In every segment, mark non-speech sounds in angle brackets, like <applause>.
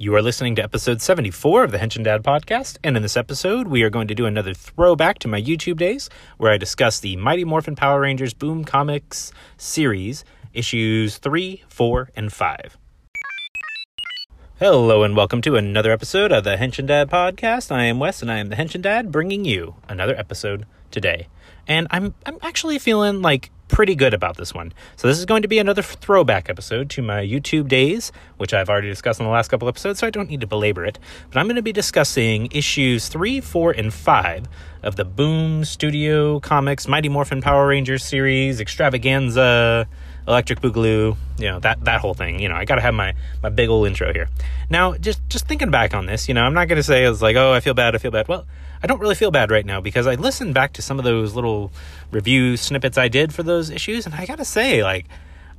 You are listening to episode 74 of the Henshin Dad podcast, and in this episode, we are going to do another throwback to my YouTube days where I discuss the Mighty Morphin Power Rangers Boom Comics series, issues 3, 4, and 5. Hello, and welcome to another episode of the Henshin Dad podcast. I am Wes, and I am the Henshin Dad, bringing you another episode today. And I'm, I'm actually feeling like pretty good about this one. So this is going to be another throwback episode to my YouTube days, which I've already discussed in the last couple episodes, so I don't need to belabor it. But I'm going to be discussing issues 3, 4, and 5 of the Boom Studio Comics Mighty Morphin Power Rangers series, Extravaganza, Electric Boogaloo, you know, that that whole thing. You know, I got to have my my big old intro here. Now, just just thinking back on this, you know, I'm not going to say it's like, "Oh, I feel bad, I feel bad." Well, I don't really feel bad right now because I listened back to some of those little review snippets I did for those issues, and I gotta say, like,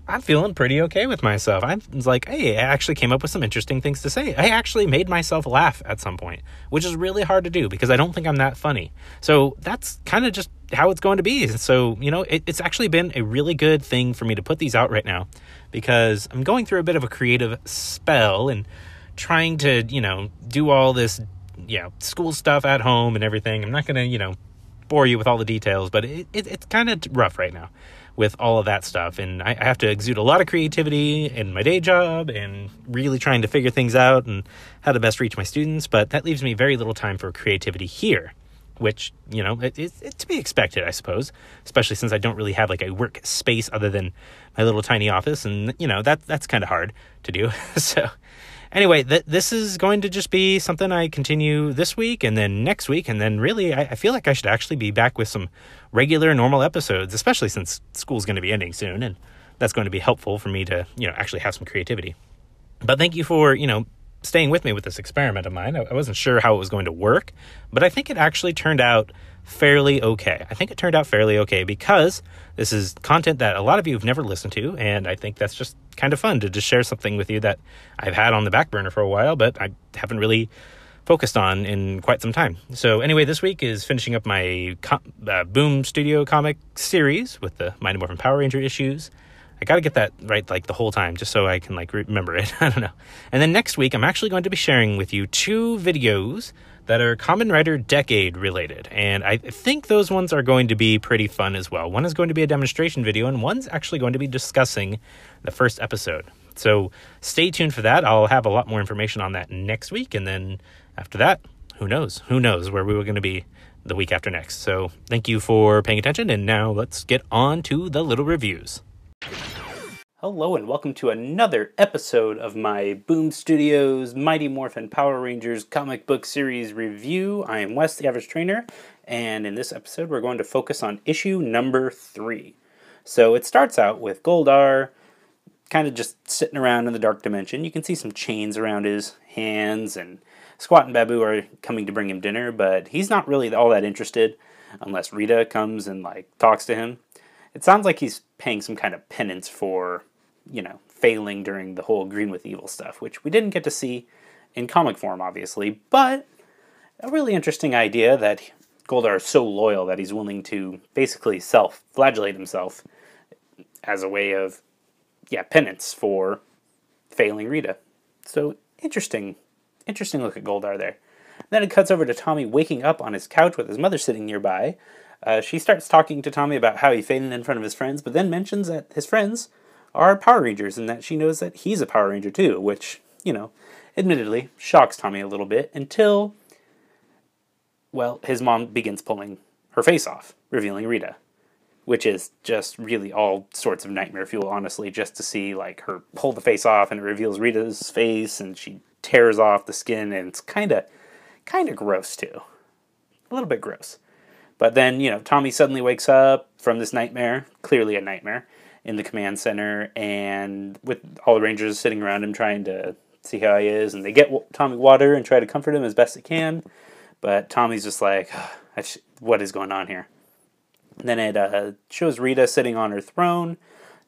I'm feeling pretty okay with myself. I was like, hey, I actually came up with some interesting things to say. I actually made myself laugh at some point, which is really hard to do because I don't think I'm that funny. So that's kind of just how it's going to be. So, you know, it, it's actually been a really good thing for me to put these out right now because I'm going through a bit of a creative spell and trying to, you know, do all this you know, school stuff at home and everything. I'm not going to, you know, bore you with all the details, but it, it, it's kind of rough right now with all of that stuff. And I, I, have to exude a lot of creativity in my day job and really trying to figure things out and how to best reach my students. But that leaves me very little time for creativity here, which, you know, it, it's to be expected, I suppose, especially since I don't really have like a work space other than my little tiny office. And, you know, that that's kind of hard to do. <laughs> so, anyway, th- this is going to just be something I continue this week and then next week. And then really, I, I feel like I should actually be back with some regular, normal episodes, especially since school's going to be ending soon. And that's going to be helpful for me to, you know, actually have some creativity. But thank you for, you know, staying with me with this experiment of mine. I, I wasn't sure how it was going to work, but I think it actually turned out fairly okay. I think it turned out fairly okay because this is content that a lot of you have never listened to, and I think that's just kind of fun to just share something with you that I've had on the back burner for a while, but I haven't really focused on in quite some time. So anyway, this week is finishing up my uh, Boom Studio comic series with the Mighty Morphin Power Ranger issues. I got to get that right like the whole time just so I can like remember it. <laughs> I don't know. And then next week I'm actually going to be sharing with you two videos that are Kamen Rider Decade related. And I think those ones are going to be pretty fun as well. One is going to be a demonstration video, and one's actually going to be discussing the first episode. So stay tuned for that. I'll have a lot more information on that next week. And then after that, who knows? Who knows where we were going to be the week after next. So thank you for paying attention. And now let's get on to the little reviews. Hello and welcome to another episode of my Boom Studios Mighty Morphin Power Rangers comic book series review. I am Wes, the average trainer, and in this episode we're going to focus on issue number three. So it starts out with Goldar kind of just sitting around in the dark dimension. You can see some chains around his hands, and Squatt and Baboo are coming to bring him dinner, but he's not really all that interested unless Rita comes and like talks to him. It sounds like he's paying some kind of penance for you know, failing during the whole Green with Evil stuff, which we didn't get to see in comic form, obviously, but a really interesting idea that Goldar is so loyal that he's willing to basically self flagellate himself as a way of, yeah, penance for failing Rita. So interesting, interesting look at Goldar there. Then it cuts over to Tommy waking up on his couch with his mother sitting nearby. Uh, she starts talking to Tommy about how he fainted in front of his friends, but then mentions that his friends are Power Rangers and that she knows that he's a Power Ranger too, which, you know, admittedly shocks Tommy a little bit until, well, his mom begins pulling her face off, revealing Rita, which is just really all sorts of nightmare fuel, honestly, just to see like her pull the face off and it reveals Rita's face and she tears off the skin and it's kind of kind of gross too. A little bit gross. But then, you know, Tommy suddenly wakes up from this nightmare, clearly a nightmare, in the command center, and with all the Rangers sitting around him trying to see how he is, and they get Tommy water and try to comfort him as best they can, but Tommy's just like, "What is going on here?" And then it uh, shows Rita sitting on her throne,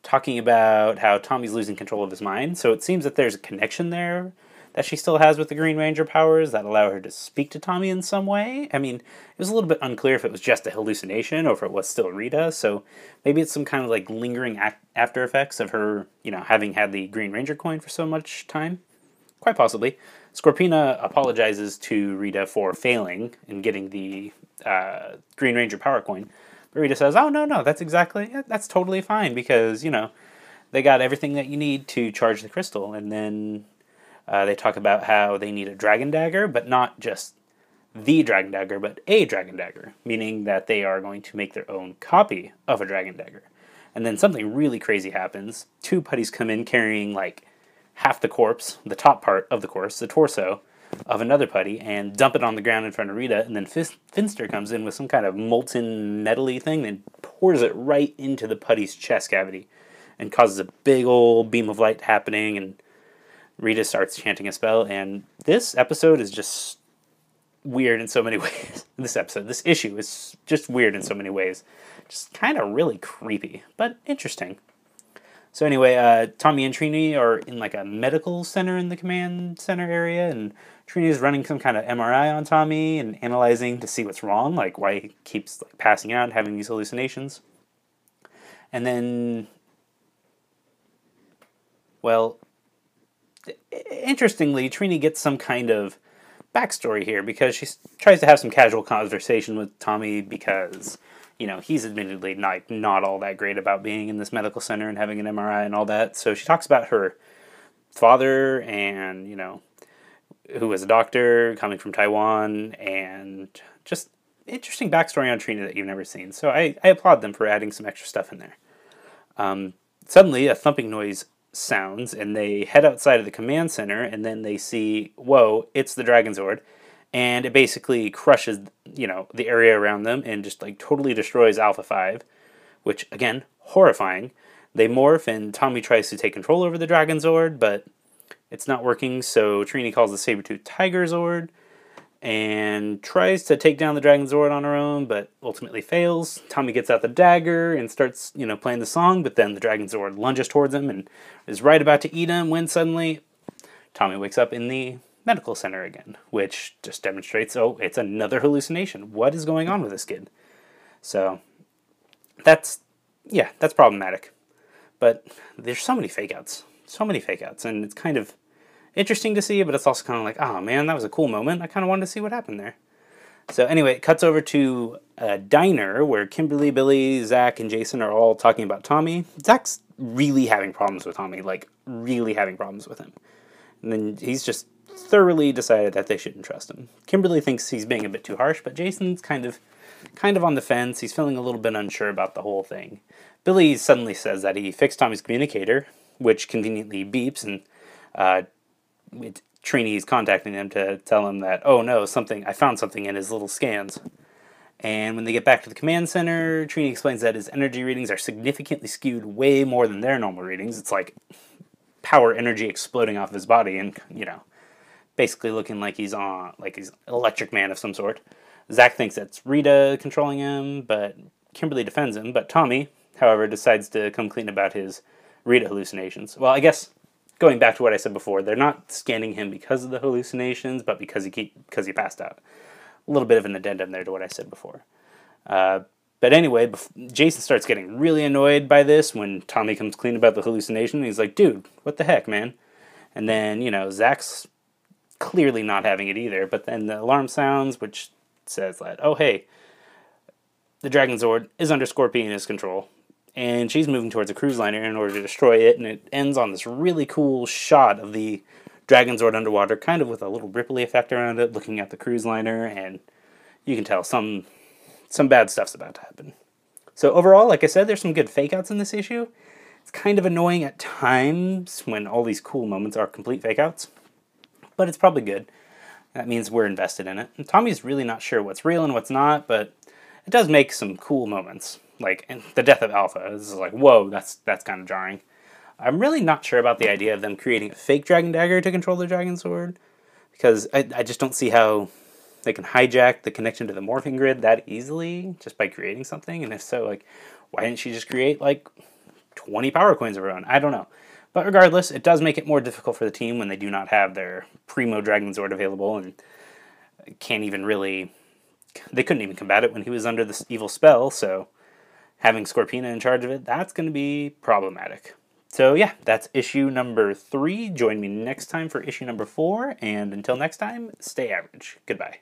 talking about how Tommy's losing control of his mind. So it seems that there's a connection there that she still has with the Green Ranger powers that allow her to speak to Tommy in some way. I mean, it was a little bit unclear if it was just a hallucination or if it was still Rita, so maybe it's some kind of like lingering after effects of her, you know, having had the Green Ranger coin for so much time. quite possibly. Scorpina apologizes to Rita for failing in getting the uh, Green Ranger power coin. But Rita says, "Oh no, no, that's exactly that's totally fine because you know they got everything that you need to charge the crystal." And then uh, they talk about how they need a dragon dagger, but not just the dragon dagger, but a dragon dagger, meaning that they are going to make their own copy of a dragon dagger. And then something really crazy happens. Two putties come in carrying like half the corpse, the top part of the corpse, the torso of another putty, and dump it on the ground in front of Rita. And then Finster comes in with some kind of molten metally thing and pours it right into the putty's chest cavity and causes a big old beam of light happening. And Rita starts chanting a spell. And this episode is just weird in so many <laughs> ways. this episode, this issue is just weird in so many ways. Just kind of really creepy, but interesting. So anyway, uh, Tommy and Trini are in like a medical center in the command center area, and Trini is running some kind of MRI on Tommy and analyzing to see what's wrong, like why he keeps like passing out, having these hallucinations. And then, well, interestingly, Trini gets some kind of backstory here because she tries to have some casual conversation with Tommy because you know, he's admittedly not, not all that great about being in this medical center and having an MRI and all that. So she talks about her father and, you know, who was a doctor coming from Taiwan and just interesting backstory on Trini that you've never seen. So I, I applaud them for adding some extra stuff in there. Um, suddenly, a thumping noise sounds and they head outside of the command center and then they see, whoa, it's the Dragon Zord and it basically crushes you know the area around them and just like totally destroys Alpha Five, which again horrifying. They morph and Tommy tries to take control over the Dragon Zord, but it's not working. So Trini calls the saber tooth Tiger Zord and tries to take down the Dragon Zord on her own, but ultimately fails. Tommy gets out the dagger and starts, you know, playing the song, but then the Dragon Zord lunges towards him and is right about to eat him when suddenly Tommy wakes up in the medical center again, which just demonstrates oh, it's another hallucination. What is going on with this kid? So that's yeah, that's problematic. But there's so many fake outs. So many fake outs, and it's kind of interesting to see, but it's also kind of like, oh man, that was a cool moment. I kind of wanted to see what happened there. So anyway, it cuts over to a diner where Kimberly, Billy, Zach, and Jason are all talking about Tommy. Zach's really having problems with Tommy, like really having problems with him. And then he's just thoroughly decided that they shouldn't trust him. Kimberly thinks he's being a bit too harsh, but Jason's kind of kind of on the fence. He's feeling a little bit unsure about the whole thing. Billy suddenly says that he fixed Tommy's communicator, which conveniently beeps, and uh, it, Trini's contacting him to tell him that, oh no, something I found something in his little scans. And when they get back to the command center, Trini explains that his energy readings are significantly skewed way more than their normal readings. It's like power energy exploding off his body, and you know, basically looking like he's on like he's electric man of some sort. Zach thinks it's Rita controlling him, but Kimberly defends him. But Tommy, however, decides to come clean about his Rita hallucinations. Well, I guess going back to what I said before, they're not scanning him because of the hallucinations, but because he keep because he passed out. A little bit of an addendum there to what I said before. Uh, but anyway, Jason starts getting really annoyed by this when Tommy comes clean about the hallucination. He's like, "Dude, what the heck, man?" And then you know Zach's clearly not having it either. But then the alarm sounds, which says that, oh, hey, the Dragon Zord is under Scorpina's control. And she's moving towards a cruise liner in order to destroy it. And it ends on this really cool shot of the Dragon Zord underwater, kind of with a little ripply effect around it, looking at the cruise liner. And you can tell some some bad stuff's about to happen. So overall, like I said, there's some good fake outs in this issue. It's kind of annoying at times when all these cool moments are complete fake outs but it's probably good. That means we're invested in it. And Tommy's really not sure what's real and what's not, but it does make some cool moments. Like the death of Alpha. This is like, whoa, that's that's kind of jarring. I'm really not sure about the idea of them creating a fake Dragon Dagger to control the Dragon Zord, because I, I just don't see how they can hijack the connection to the morphing grid that easily just by creating something. And if so, like, why didn't she just create like 20 power coins of her own? I don't know. But regardless, it does make it more difficult for the team when they do not have their primo Dragon Zord available and can't even really. They couldn't even combat it when he was under this evil spell, so having Scorpina in charge of it, that's going to be problematic. so yeah, that's issue number three. Join me next time for issue number four, and until next time, stay average. Goodbye.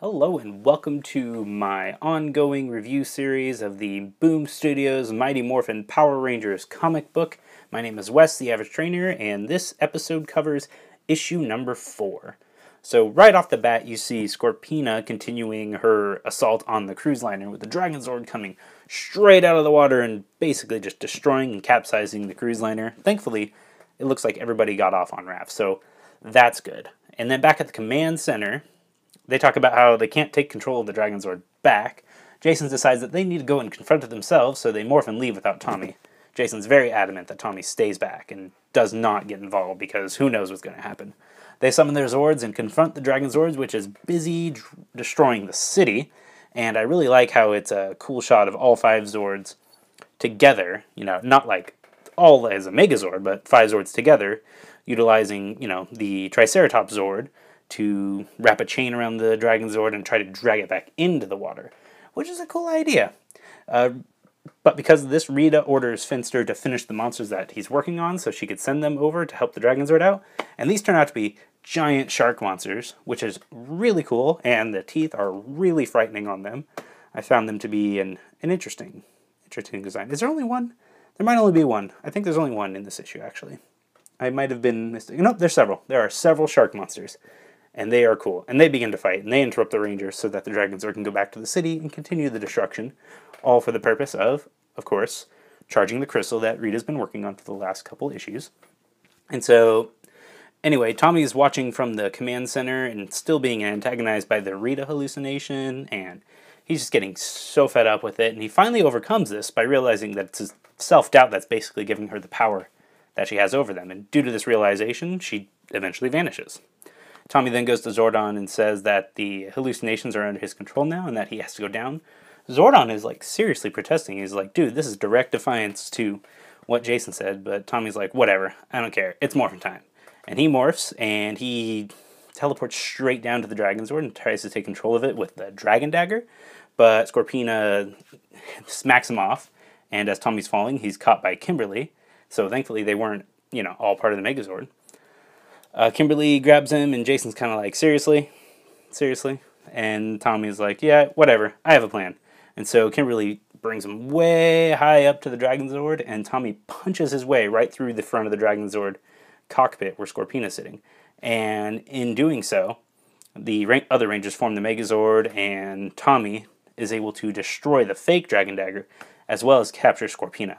Hello, and welcome to my ongoing review series of the Boom Studios Mighty Morphin Power Rangers comic book. My name is Wes, the average trainer, and this episode covers issue number four. So, right off the bat, you see Scorpina continuing her assault on the cruise liner with the Dragon Zord coming straight out of the water and basically just destroying and capsizing the cruise liner. Thankfully, it looks like everybody got off on raft, so that's good. And then back at the command center, they talk about how they can't take control of the Dragon Zord back. Jason decides that they need to go and confront it themselves, so they morph and leave without Tommy. Jason's very adamant that Tommy stays back and does not get involved because who knows what's going to happen. They summon their Zords and confront the Dragon Zords, which is busy d- destroying the city. And I really like how it's a cool shot of all five Zords together. You know, not like all as a Megazord, but five Zords together, utilizing, you know, the Triceratops Zord to wrap a chain around the Dragon Zord and try to drag it back into the water, which is a cool idea. Uh, but because of this, Rita orders Finster to finish the monsters that he's working on so she could send them over to help the Dragon Zord out. And these turn out to be giant shark monsters, which is really cool, and the teeth are really frightening on them. I found them to be an, an interesting, interesting design. Is there only one? There might only be one. I think there's only one in this issue, actually. I might have been mistaken. No, there's several. There are several shark monsters, and they are cool. And they begin to fight, and they interrupt the Rangers so that the Dragons can go back to the city and continue the destruction, all for the purpose of, of course, charging the crystal that Rita's been working on for the last couple issues. And so Anyway, Tommy is watching from the command center and still being antagonized by the Rita hallucination, and he's just getting so fed up with it. And he finally overcomes this by realizing that it's his self doubt that's basically giving her the power that she has over them. And due to this realization, she eventually vanishes. Tommy then goes to Zordon and says that the hallucinations are under his control now and that he has to go down. Zordon is like seriously protesting. He's like, dude, this is direct defiance to what Jason said, but Tommy's like, whatever, I don't care. It's morphin' time. And he morphs and he teleports straight down to the Dragon Zord and tries to take control of it with the Dragon Dagger. But Scorpina smacks him off, and as Tommy's falling, he's caught by Kimberly. So thankfully, they weren't, you know, all part of the Megazord. Uh, Kimberly grabs him, and Jason's kind of like, seriously? Seriously? And Tommy's like, yeah, whatever. I have a plan. And so Kimberly brings him way high up to the Dragon Zord, and Tommy punches his way right through the front of the Dragon Zord cockpit where Scorpina's sitting. And in doing so, the other Rangers form the Megazord, and Tommy is able to destroy the fake Dragon Dagger as well as capture Scorpina,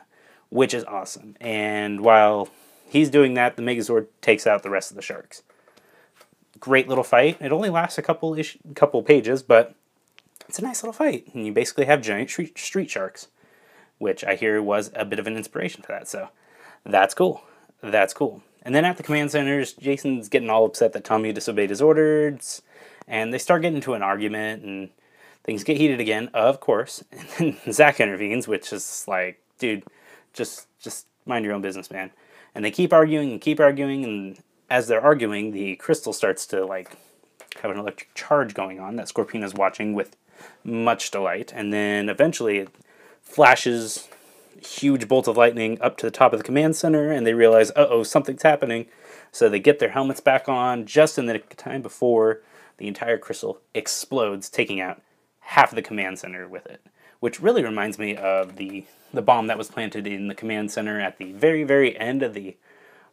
which is awesome. And while he's doing that, the Megazord takes out the rest of the sharks. Great little fight. It only lasts a couple ish, couple pages, but it's a nice little fight. And you basically have giant street, street sharks, which I hear was a bit of an inspiration for that. So that's cool. That's cool. And then at the command centers, Jason's getting all upset that Tommy disobeyed his orders, and they start getting into an argument, and things get heated again, of course. <laughs> And then Zach intervenes, which is like, dude, just just mind your own business, man. And they keep arguing and keep arguing, and as they're arguing, the crystal starts to like have an electric charge going on that Scorpina's watching with much delight, and then eventually it flashes huge bolt of lightning up to the top of the command center, and they realize, uh oh, something's happening. So they get their helmets back on just in the time before the entire crystal explodes, taking out half of the command center with it. Which really reminds me of the the bomb that was planted in the command center at the very, very end of the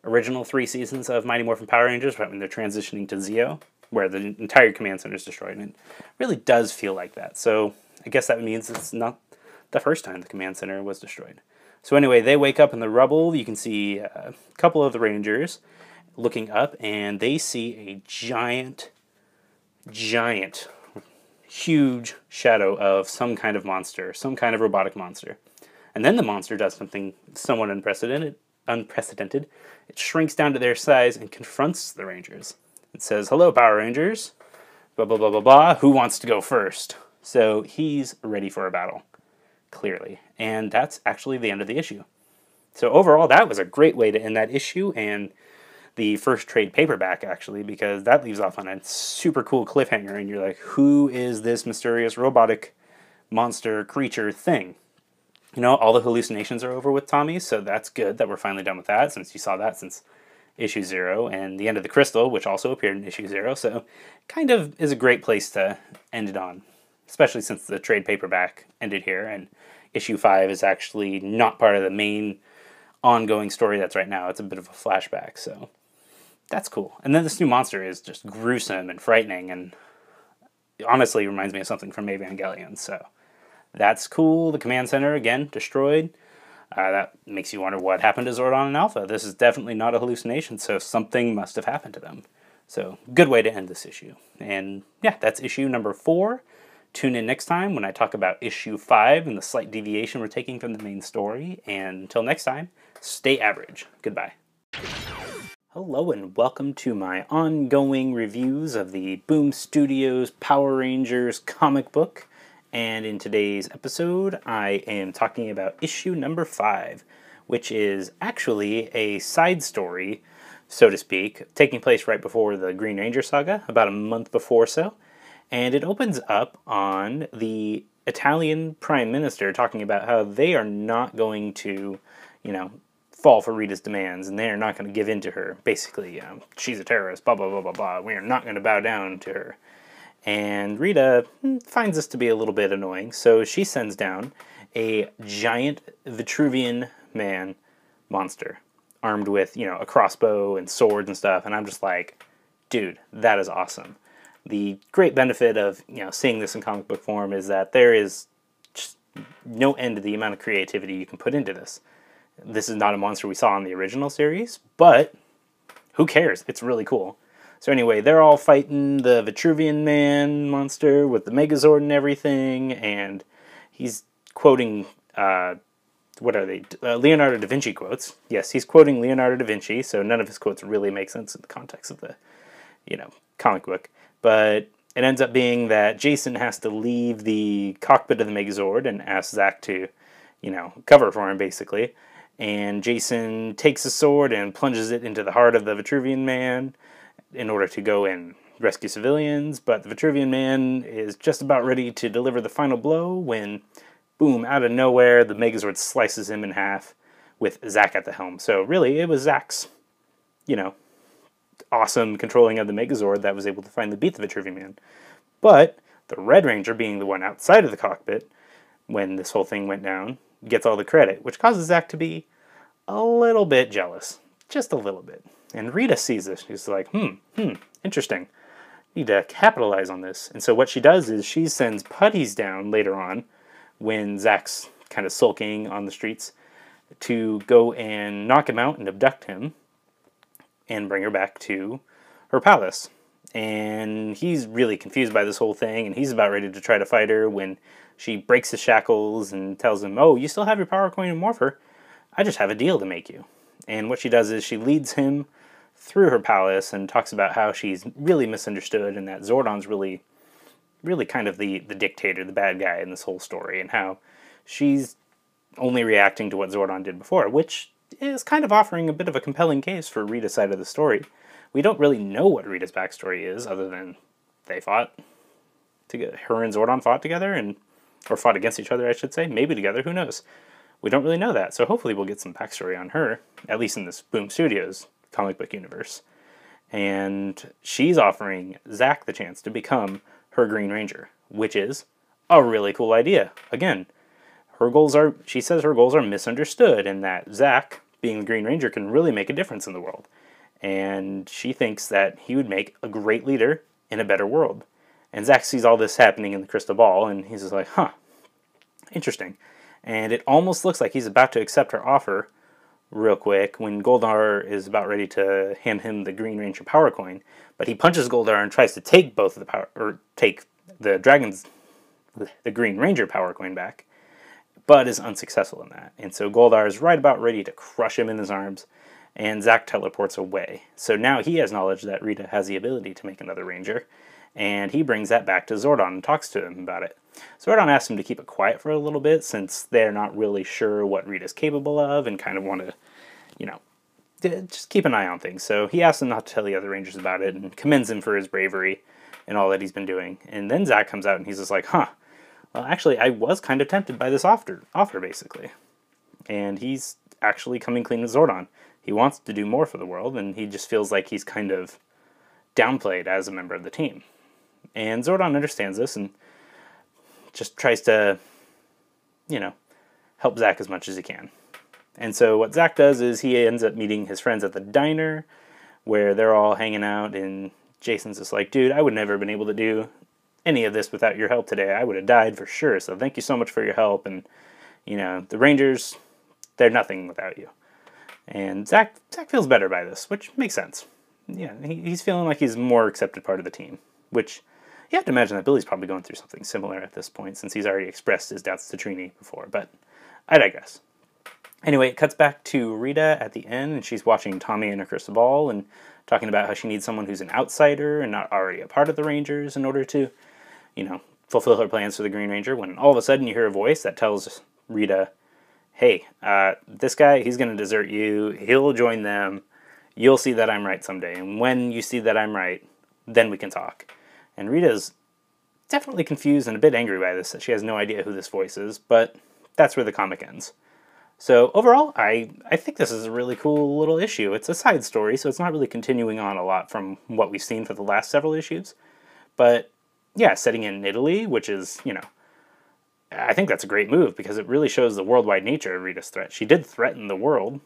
original three seasons of Mighty Morphin Power Rangers, when they're transitioning to Zeo, where the entire command center is destroyed. And it really does feel like that. So I guess that means it's not the first time the command center was destroyed. So anyway, they wake up in the rubble. You can see a couple of the rangers looking up, and they see a giant, giant, huge shadow of some kind of monster, some kind of robotic monster. And then the monster does something somewhat unprecedented. Unprecedented. It shrinks down to their size and confronts the rangers. It says, "Hello, Power Rangers." Blah blah blah blah blah. Who wants to go first? So he's ready for a battle clearly. And that's actually the end of the issue. So overall, that was a great way to end that issue and the first trade paperback, actually, because that leaves off on a super cool cliffhanger, and you're like, who is this mysterious robotic monster creature thing? you know, all the hallucinations are over with Tommy, so that's good that we're finally done with that since you saw that since issue zero and the end of the crystal, which also appeared in issue zero. So, kind of is a great place to end it on, especially since the trade paperback ended here and issue five is actually not part of the main ongoing story that's right now. It's a bit of a flashback, so that's cool. And then this new monster is just gruesome and frightening and honestly reminds me of something from Evangelion, so that's cool. The command center, again, destroyed. Uh, that makes you wonder what happened to Zordon and Alpha. This is definitely not a hallucination, so something must have happened to them. So, good way to end this issue. And yeah, that's issue number four. Tune in next time when I talk about issue five and the slight deviation we're taking from the main story. And until next time, stay average. Goodbye. Hello, and welcome to my ongoing reviews of the Boom Studios Power Rangers comic book. And in today's episode, I am talking about issue number five, which is actually a side story, so to speak, taking place right before the Green Ranger saga, about a month before so. And it opens up on the Italian Prime Minister talking about how they are not going to, you know, fall for Rita's demands and they are not going to give in to her. Basically, um, she's a terrorist, blah, blah, blah, blah, blah. We are not going to bow down to her. And Rita hmm, finds this to be a little bit annoying, so she sends down a giant Vitruvian man monster armed with, you know, a crossbow and swords and stuff. And I'm just like, dude, that is awesome. The great benefit of, you know, seeing this in comic book form is that there is no end to the amount of creativity you can put into this. This is not a monster we saw in the original series, but who cares? It's really cool. So anyway, they're all fighting the Vitruvian Man monster with the Megazord and everything, and he's quoting uh, what are they? Uh, Leonardo da Vinci quotes. Yes, he's quoting Leonardo da Vinci, so none of his quotes really make sense in the context of the, you know, comic book. But it ends up being that Jason has to leave the cockpit of the Megazord and ask Zack to, you know, cover for him basically. And Jason takes a sword and plunges it into the heart of the Vitruvian Man in order to go and rescue civilians, but the Vitruvian man is just about ready to deliver the final blow when, boom, out of nowhere, the Megazord slices him in half with Zack at the helm. So really, it was Zack's, you know, awesome controlling of the Megazord that was able to finally beat the Vitruvian man. But the Red Ranger, being the one outside of the cockpit when this whole thing went down, gets all the credit, which causes Zack to be a little bit jealous. Just a little bit. And Rita sees this. She's like, hmm, hmm, interesting. Need to capitalize on this. And so what she does is she sends putties down later on when Zack's kind of sulking on the streets to go and knock him out and abduct him and bring her back to her palace. And he's really confused by this whole thing and he's about ready to try to fight her when she breaks his shackles and tells him, Oh, you still have your power coin and morpher. I just have a deal to make you. And what she does is she leads him through her palace and talks about how she's really misunderstood and that Zordon's really, really kind of the, the dictator, the bad guy in this whole story, and how she's only reacting to what Zordon did before, which is kind of offering a bit of a compelling case for Rita's side of the story. We don't really know what Rita's backstory is, other than they fought together. Her and Zordon fought together, and or fought against each other, I should say. Maybe together. Who knows? We don't really know that. So hopefully we'll get some backstory on her, at least in this Boom Studios comic book universe. And she's offering Zack the chance to become her Green Ranger, which is a really cool idea. Again, her goals are, she says her goals are misunderstood, and that Zack, being the Green Ranger, can really make a difference in the world. And she thinks that he would make a great leader in a better world. And Zack sees all this happening in the crystal ball, and he's just like, huh, interesting. And it almost looks like he's about to accept her offer real quick when Goldar is about ready to hand him the Green Ranger power coin, but he punches Goldar and tries to take both of the power or take the dragon's the Green Ranger power coin back, but is unsuccessful in that. And so Goldar is right about ready to crush him in his arms, and Zack teleports away. So now he has knowledge that Rita has the ability to make another Ranger, and he brings that back to Zordon and talks to him about it. Zordon asks him to keep it quiet for a little bit since they're not really sure what Rita's capable of and kind of want to, you know, just keep an eye on things. So he asks him not to tell the other Rangers about it and commends him for his bravery and all that he's been doing. And then Zack comes out and he's just like, huh, well, actually, I was kind of tempted by this offer, offer basically. And he's actually coming clean with Zordon. He wants to do more for the world, and he just feels like he's kind of downplayed as a member of the team. And Zordon understands this and just tries to, you know, help Zack as much as he can. And so what Zack does is he ends up meeting his friends at the diner where they're all hanging out and Jason's just like, dude, I would never have been able to do any of this without your help today. I would have died for sure. So thank you so much for your help. And, you know, the Rangers, they're nothing without you. And Zack, Zack feels better by this, which makes sense. Yeah, he, he's feeling like he's more accepted part of the team, which you have to imagine that Billy's probably going through something similar at this point since he's already expressed his doubts to Trini before, but I digress. Anyway, it cuts back to Rita at the end, and she's watching Tommy and her crystal ball and talking about how she needs someone who's an outsider and not already a part of the Rangers in order to, you know, fulfill her plans for the Green Ranger. When all of a sudden you hear a voice that tells Rita, hey, uh, this guy, he's going to desert you. He'll join them. You'll see that I'm right someday. And when you see that I'm right, then we can talk. And Rita's definitely confused and a bit angry by this, that she has no idea who this voice is, but that's where the comic ends. So overall, I, I think this is a really cool little issue. It's a side story, so it's not really continuing on a lot from what we've seen for the last several issues. But yeah, setting in Italy, which is, you know, I think that's a great move because it really shows the worldwide nature of Rita's threat. She did threaten the world,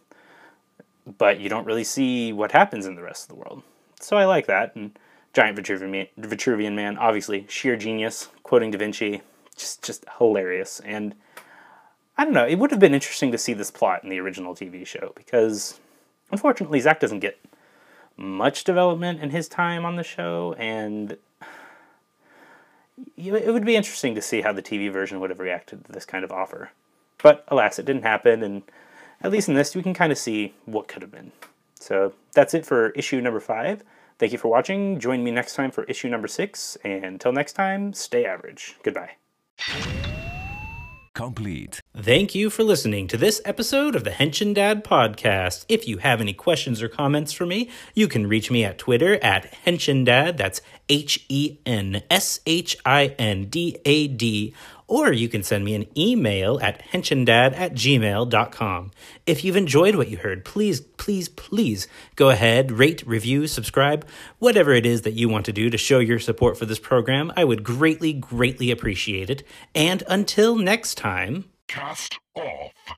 but you don't really see what happens in the rest of the world. So I like that. And Giant Vitruvian, Vitruvian Man, obviously, sheer genius, quoting Da Vinci, just, just hilarious. And I don't know. It would have been interesting to see this plot in the original TV show because, unfortunately, Zack doesn't get much development in his time on the show, and it would be interesting to see how the TV version would have reacted to this kind of offer. But alas, it didn't happen, and at least in this, we can kind of see what could have been. So that's it for issue number five. Thank you for watching. Join me next time for issue number six, and until next time, stay average. Goodbye complete. Thank you for listening to this episode of the Henshin Dad podcast. If you have any questions or comments for me, you can reach me at Twitter at Henshin Dad. That's H E N S H I N D A D or you can send me an email at henshindad at gmail.com. If you've enjoyed what you heard, please, please, please go ahead, rate, review, subscribe, whatever it is that you want to do to show your support for this program. I would greatly, greatly appreciate it. And until next time, cast off.